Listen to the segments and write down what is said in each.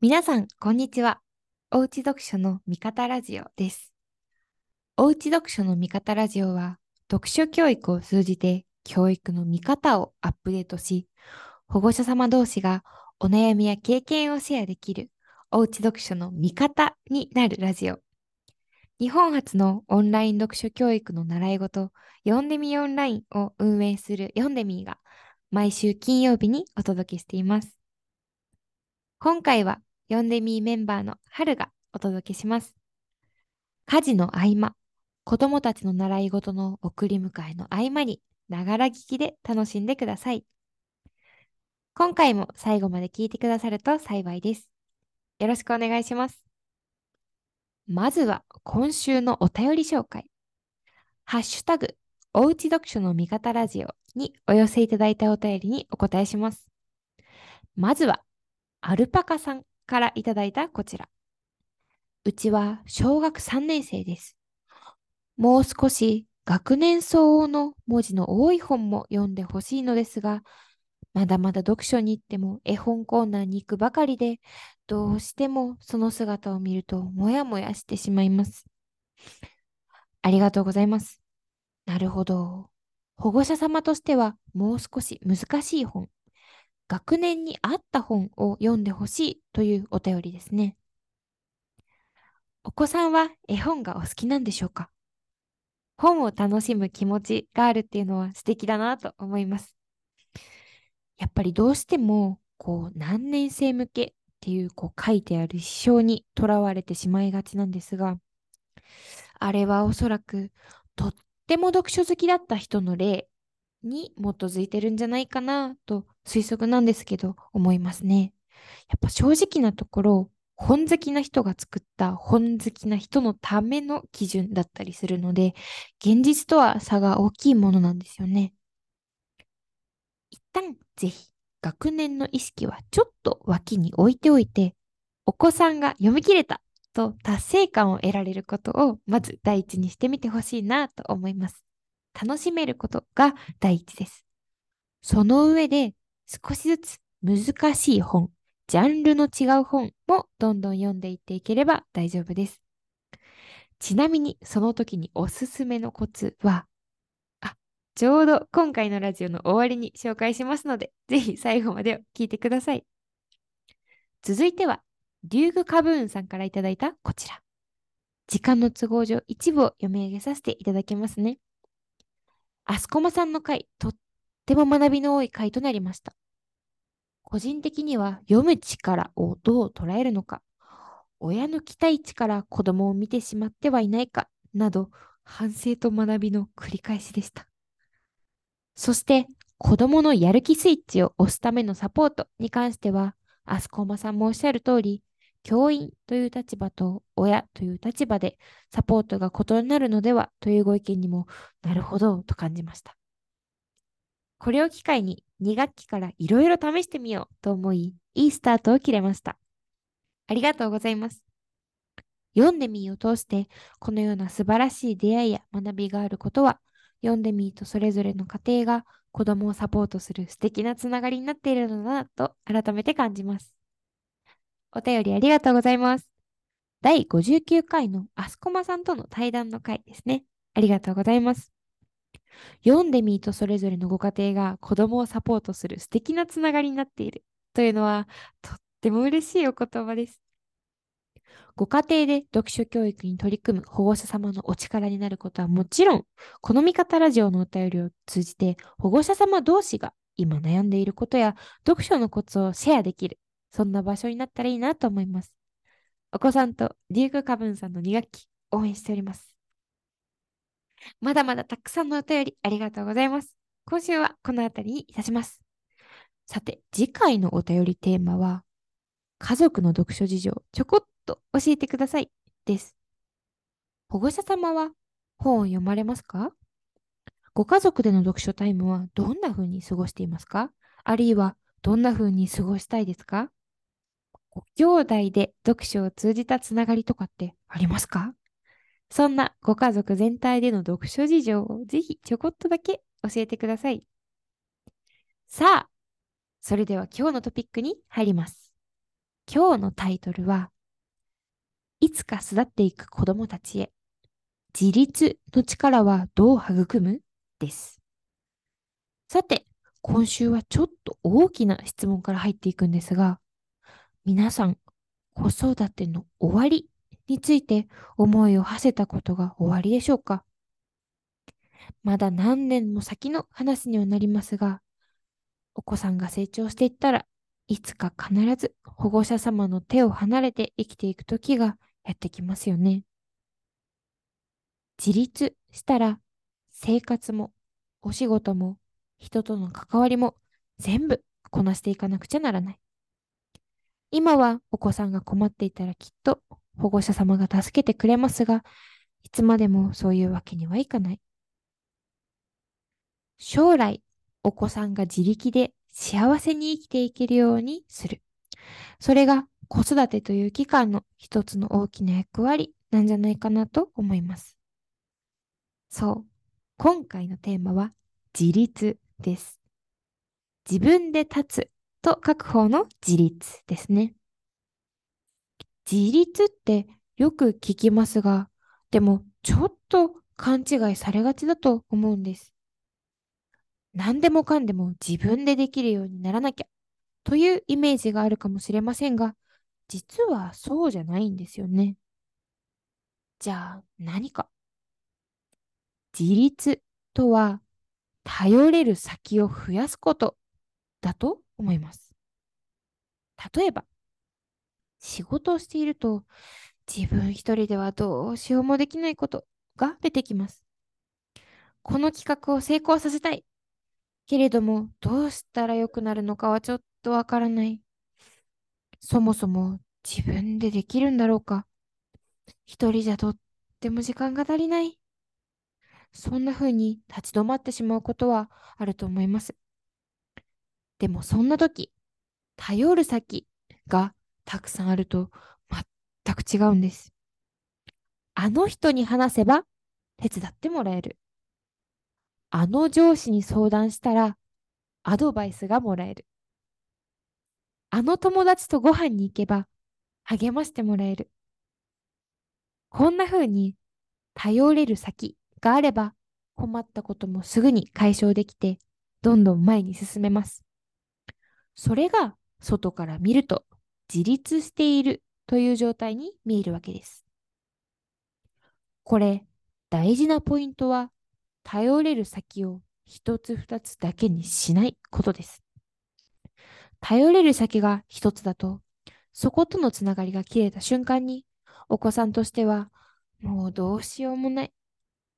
皆さん、こんにちは。おうち読書の味方ラジオです。おうち読書の味方ラジオは、読書教育を通じて教育の見方をアップデートし、保護者様同士がお悩みや経験をシェアできるおうち読書の味方になるラジオ。日本初のオンライン読書教育の習い事、読んでみオンラインを運営する読んでみが、毎週金曜日にお届けしています。今回は、読んでみーメンバーの春がお届けします。家事の合間、子供たちの習い事の送り迎えの合間に、ながら聞きで楽しんでください。今回も最後まで聞いてくださると幸いです。よろしくお願いします。まずは今週のお便り紹介。ハッシュタグ、おうち読書の味方ラジオにお寄せいただいたお便りにお答えします。まずは、アルパカさんからいただいたこちら。うちは小学3年生です。もう少し学年相応の文字の多い本も読んでほしいのですが、まだまだ読書に行っても絵本コーナーに行くばかりで、どうしてもその姿を見るともやもやしてしまいます。ありがとうございます。なるほど。保護者様としてはもう少し難しい本、学年に合った本を読んでほしいというお便りですね。お子さんは絵本がお好きなんでしょうか？本を楽しむ気持ちがあるっていうのは素敵だなと思います。やっぱりどうしてもこう何年生向けっていうこう書いてある指標にとらわれてしまいがちなんですが、あれはおそらくとっても読書好きだった人の例に基づいてるんじゃないかなと推測なんですけど思いますね。やっぱ正直なところ本好きな人が作った本好きな人のための基準だったりするので現実とは差が大きいものなんですよね。一旦ぜひ学年の意識はちょっと脇に置いておいてお子さんが読み切れたと達成感を得られることをまず第一にしてみてほしいなと思います。楽しめることが第一です。その上で少しずつ難しい本、ジャンルの違う本もどんどん読んでいっていければ大丈夫です。ちなみにその時におすすめのコツは、あ、ちょうど今回のラジオの終わりに紹介しますので、ぜひ最後まで聞いてください。続いては、リュウグカブーンさんからいただいたこちら。時間の都合上一部を読み上げさせていただきますね。あすこまさんの回、とっても学びの多い回となりました。個人的には読む力をどう捉えるのか、親の期待値から子供を見てしまってはいないか、など反省と学びの繰り返しでした。そして、子供のやる気スイッチを押すためのサポートに関しては、あすこまさんもおっしゃる通り、教員という立場と親という立場でサポートが異なるのではというご意見にもなるほどと感じました。これを機会に2学期からいろいろ試してみようと思い、いいスタートを切れました。ありがとうございます。読んでみーを通して、このような素晴らしい出会いや学びがあることは、読んでみーとそれぞれの家庭が子供をサポートする素敵なつながりになっているのだなと改めて感じます。お便りありがとうございます。第59回のあすこまさんとの対談の回ですね。ありがとうございます。読んでみーとそれぞれのご家庭が子供をサポートする素敵なつながりになっているというのはとっても嬉しいお言葉です。ご家庭で読書教育に取り組む保護者様のお力になることはもちろん、この見方ラジオのお便りを通じて保護者様同士が今悩んでいることや読書のコツをシェアできる、そんな場所になったらいいなと思います。お子さんとデュークカブンさんの2学期応援しております。まだまだたくさんのお便りありがとうございます。今週はこの辺りにいたします。さて、次回のお便りテーマは、家族の読書事情、ちょこっと教えてくださいです。保護者様は本を読まれますか？ご家族での読書タイムはどんな風に過ごしていますか？あるいはどんな風に過ごしたいですか？ご兄弟で読書を通じたつながりとかってありますか？そんなご家族全体での読書事情をぜひちょこっとだけ教えてください。さあ、それでは今日のトピックに入ります。今日のタイトルは、いつか育っていく子供たちへ、自立の力はどう育む？です。さて、今週はちょっと大きな質問から入っていくんですが、皆さん、子育ての終わりについて思いを馳せたことが終わりでしょうか？まだ何年も先の話にはなりますが、お子さんが成長していったらいつか必ず保護者様の手を離れて生きていく時がやってきますよね。自立したら生活もお仕事も人との関わりも全部こなしていかなくちゃならない。今はお子さんが困っていたらきっと保護者様が助けてくれますが、いつまでもそういうわけにはいかない。将来、お子さんが自力で幸せに生きていけるようにする。それが子育てという期間の一つの大きな役割なんじゃないかなと思います。そう。今回のテーマは自立です。自分で立つと書く方の自立ですね。自立ってよく聞きますが、でもちょっと勘違いされがちだと思うんです。何でもかんでも自分でできるようにならなきゃというイメージがあるかもしれませんが、実はそうじゃないんですよね。じゃあ何か。自立とは頼れる先を増やすことだと思います。例えば、仕事をしていると自分一人ではどうしようもできないことが出てきます。この企画を成功させたい。けれども、どうしたら良くなるのかはちょっとわからない。そもそも自分でできるんだろうか。一人じゃとっても時間が足りない。そんな風に立ち止まってしまうことはあると思います。でもそんな時、頼る先がたくさんあると全く違うんです。あの人に話せば手伝ってもらえる。あの上司に相談したらアドバイスがもらえる。あの友達とご飯に行けば励ましてもらえる。こんな風に頼れる先があれば困ったこともすぐに解消できてどんどん前に進めます。それが外から見ると自立しているという状態に見えるわけです。これ大事なポイントは頼れる先を一つ二つだけにしないことです。頼れる先が一つだと、そことのつながりが切れた瞬間に、お子さんとしては、もうどうしようもない。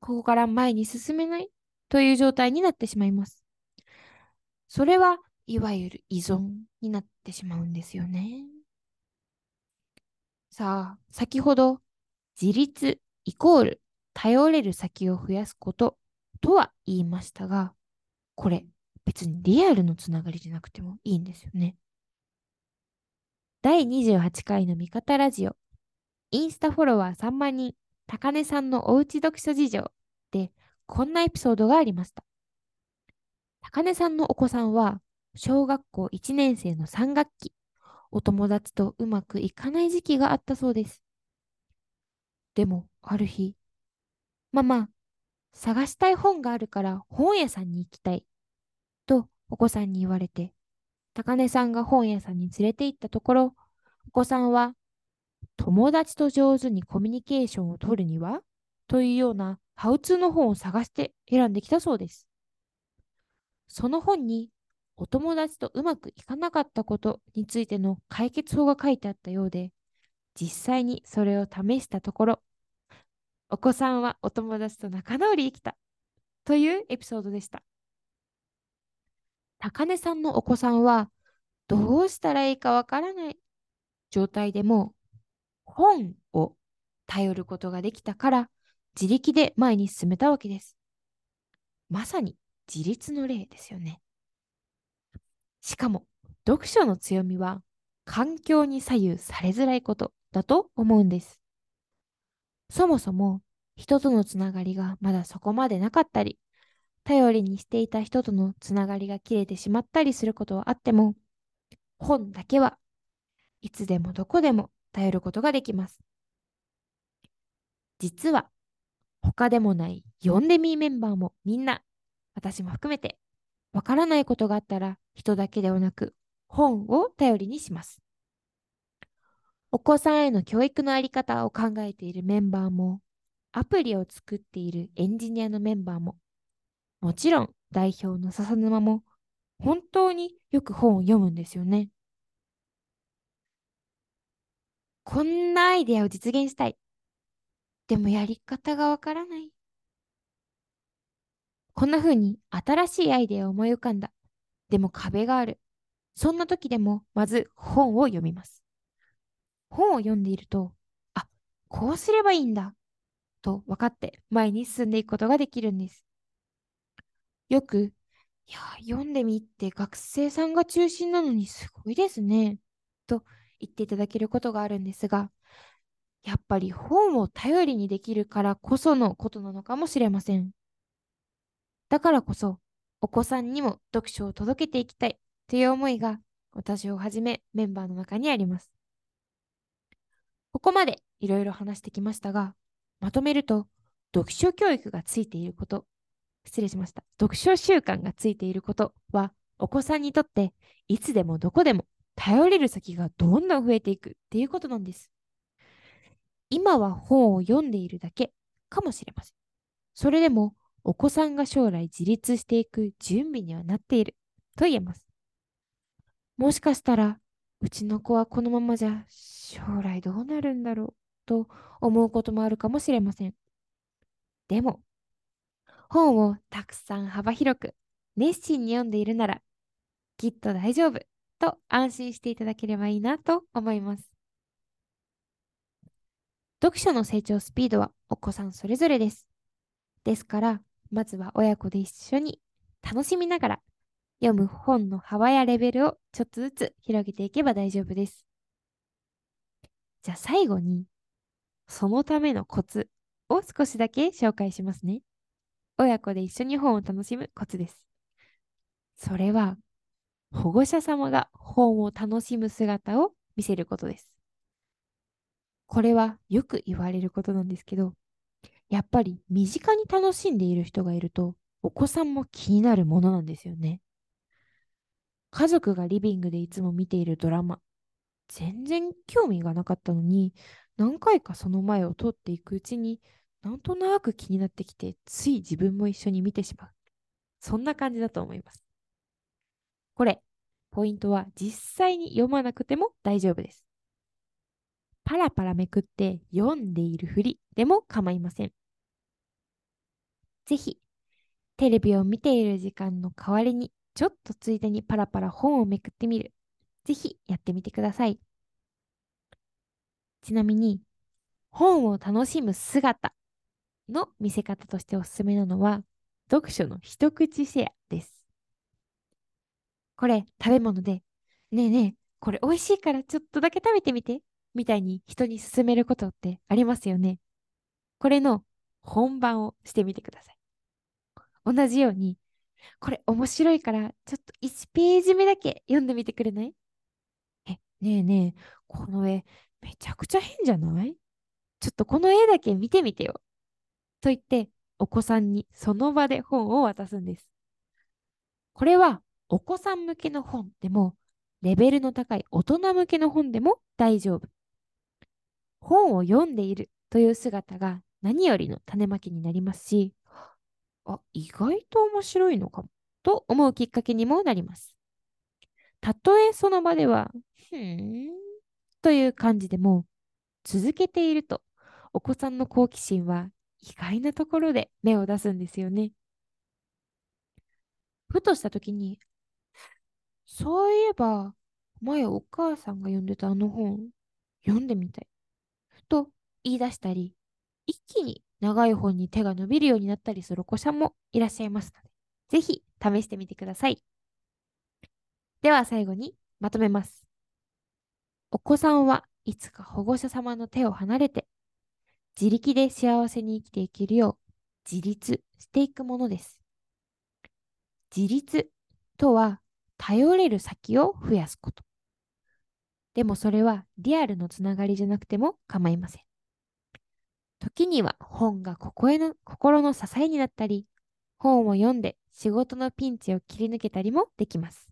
ここから前に進めないという状態になってしまいます。それはいわゆる依存になってしまうんですよね。さあ、先ほど自立イコール頼れる先を増やすこととは言いましたが、これ別にリアルのつながりじゃなくてもいいんですよね。第28回の味方ラジオ、インスタフォロワー3万人、高根さんのおうち読書事情で、こんなエピソードがありました。高根さんのお子さんは、小学校1年生の3学期、お友達とうまくいかない時期があったそうです。でも、ある日、ママ、探したい本があるから本屋さんに行きたい。とお子さんに言われて、高根さんが本屋さんに連れて行ったところ、お子さんは、友達と上手にコミュニケーションを取るには？というようなハウツーの本を探して選んできたそうです。その本に、お友達とうまくいかなかったことについての解決法が書いてあったようで、実際にそれを試したところ、お子さんはお友達と仲直りできたというエピソードでした。高根さんのお子さんはどうしたらいいかわからない状態でも本を頼ることができたから自力で前に進めたわけです。まさに自立の例ですよね。しかも読書の強みは環境に左右されづらいことだと思うんです。そもそも人とのつながりがまだそこまでなかったり、頼りにしていた人とのつながりが切れてしまったりすることはあっても、本だけはいつでもどこでも頼ることができます。実は他でもない読んでみーメンバーもみんな私も含めてわからないことがあったら人だけではなく本を頼りにします。お子さんへの教育のあり方を考えているメンバーもアプリを作っているエンジニアのメンバーももちろん代表の笹沼も本当によく本を読むんですよね。こんなアイデアを実現したい。でもやり方がわからない。こんな風に新しいアイデアを思い浮かんだ。でも壁がある。そんな時でもまず本を読みます。本を読んでいると、あ、こうすればいいんだ。と分かって前に進んでいくことができるんです。よく、いや、読んでみって学生さんが中心なのにすごいですね。と言っていただけることがあるんですが、やっぱり本を頼りにできるからこそのことなのかもしれません。だからこそ、お子さんにも読書を届けていきたいという思いが私をはじめメンバーの中にあります。ここまでいろいろ話してきましたが、まとめると、読書教育がついていること、失礼しました。読書習慣がついていることは、お子さんにとっていつでもどこでも頼れる先がどんどん増えていくっていうことなんです。今は本を読んでいるだけかもしれません。それでもお子さんが将来自立していく準備にはなっていると言えます。もしかしたら、うちの子はこのままじゃ将来どうなるんだろうと思うこともあるかもしれません。でも、本をたくさん幅広く熱心に読んでいるなら、きっと大丈夫と安心していただければいいなと思います。読書の成長スピードはお子さんそれぞれです。ですから、まずは親子で一緒に楽しみながら読む本の幅やレベルをちょっとずつ広げていけば大丈夫です。じゃあ最後に、そのためのコツを少しだけ紹介しますね。親子で一緒に本を楽しむコツです。それは、保護者様が本を楽しむ姿を見せることです。これはよく言われることなんですけど、やっぱり身近に楽しんでいる人がいると、お子さんも気になるものなんですよね。家族がリビングでいつも見ているドラマ、全然興味がなかったのに、何回かその前を通っていくうちに、なんとなく気になってきて、つい自分も一緒に見てしまう。そんな感じだと思います。これ、ポイントは実際に読まなくても大丈夫です。パラパラめくって読んでいるふりでも構いません。ぜひ、テレビを見ている時間の代わりに、ちょっとついでにパラパラ本をめくってみる。ぜひやってみてください。ちなみに、本を楽しむ姿の見せ方としておすすめなのは、読書の一口シェアです。これ、食べ物で、ねえねえ、これ美味しいからちょっとだけ食べてみて、みたいに人に勧めることってありますよね。これの本番をしてみてください。同じように、これ面白いから、ちょっと1ページ目だけ読んでみてくれない？え、ねえねえ、この絵、めちゃくちゃ変じゃない？ちょっとこの絵だけ見てみてよ。と言って、お子さんにその場で本を渡すんです。これは、お子さん向けの本でも、レベルの高い大人向けの本でも大丈夫。本を読んでいるという姿が何よりの種まきになりますし、あ、意外と面白いのかも、と思うきっかけにもなります。たとえその場では、ふーん、という感じでも、続けていると、お子さんの好奇心は意外なところで目を出すんですよね。ふとした時に、そういえば、前お母さんが読んでたあの本、読んでみたい。と言い出したり、一気に長い本に手が伸びるようになったりするお子さんもいらっしゃいますので、ぜひ試してみてください。では最後にまとめます。お子さんはいつか保護者様の手を離れて、自力で幸せに生きていけるよう自立していくものです。自立とは頼れる先を増やすこと。でもそれはリアルのつながりじゃなくても構いません。時には本が心の心の支えになったり、本を読んで仕事のピンチを切り抜けたりもできます。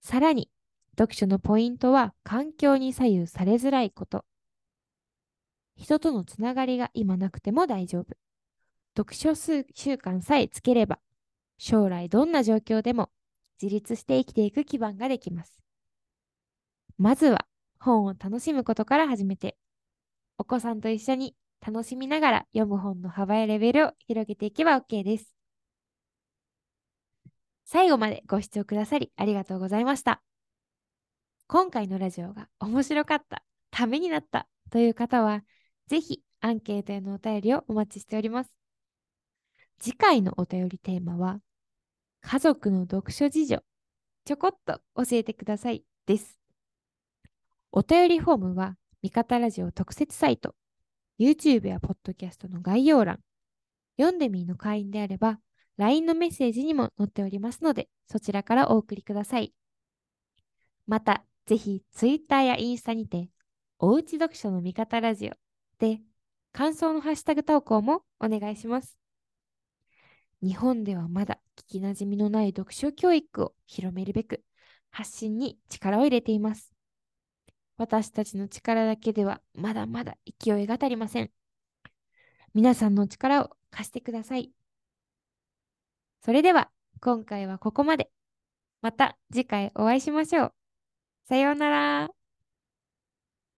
さらに、読書のポイントは環境に左右されづらいこと。人とのつながりが今なくても大丈夫。読書習慣さえつければ、将来どんな状況でも自立して生きていく基盤ができます。まずは本を楽しむことから始めて、お子さんと一緒に楽しみながら読む本の幅やレベルを広げていけば OK です。最後までご視聴くださりありがとうございました。今回のラジオが面白かった、ためになったという方は、ぜひアンケートへのお便りをお待ちしております。次回のお便りテーマは、家族の読書事情、ちょこっと教えてくださいです。お便りフォームは、味方ラジオ特設サイト、YouTube や Podcast の概要欄、読んでみーの会員であれば、LINE のメッセージにも載っておりますので、そちらからお送りください。また、ぜひ Twitter やインスタにて、おうち読書の味方ラジオで、感想のハッシュタグ投稿もお願いします。日本ではまだ聞きなじみのない読書教育を広めるべく、発信に力を入れています。私たちの力だけではまだまだ勢いが足りません。皆さんの力を貸してください。それでは今回はここまで。また次回お会いしましょう。さようなら。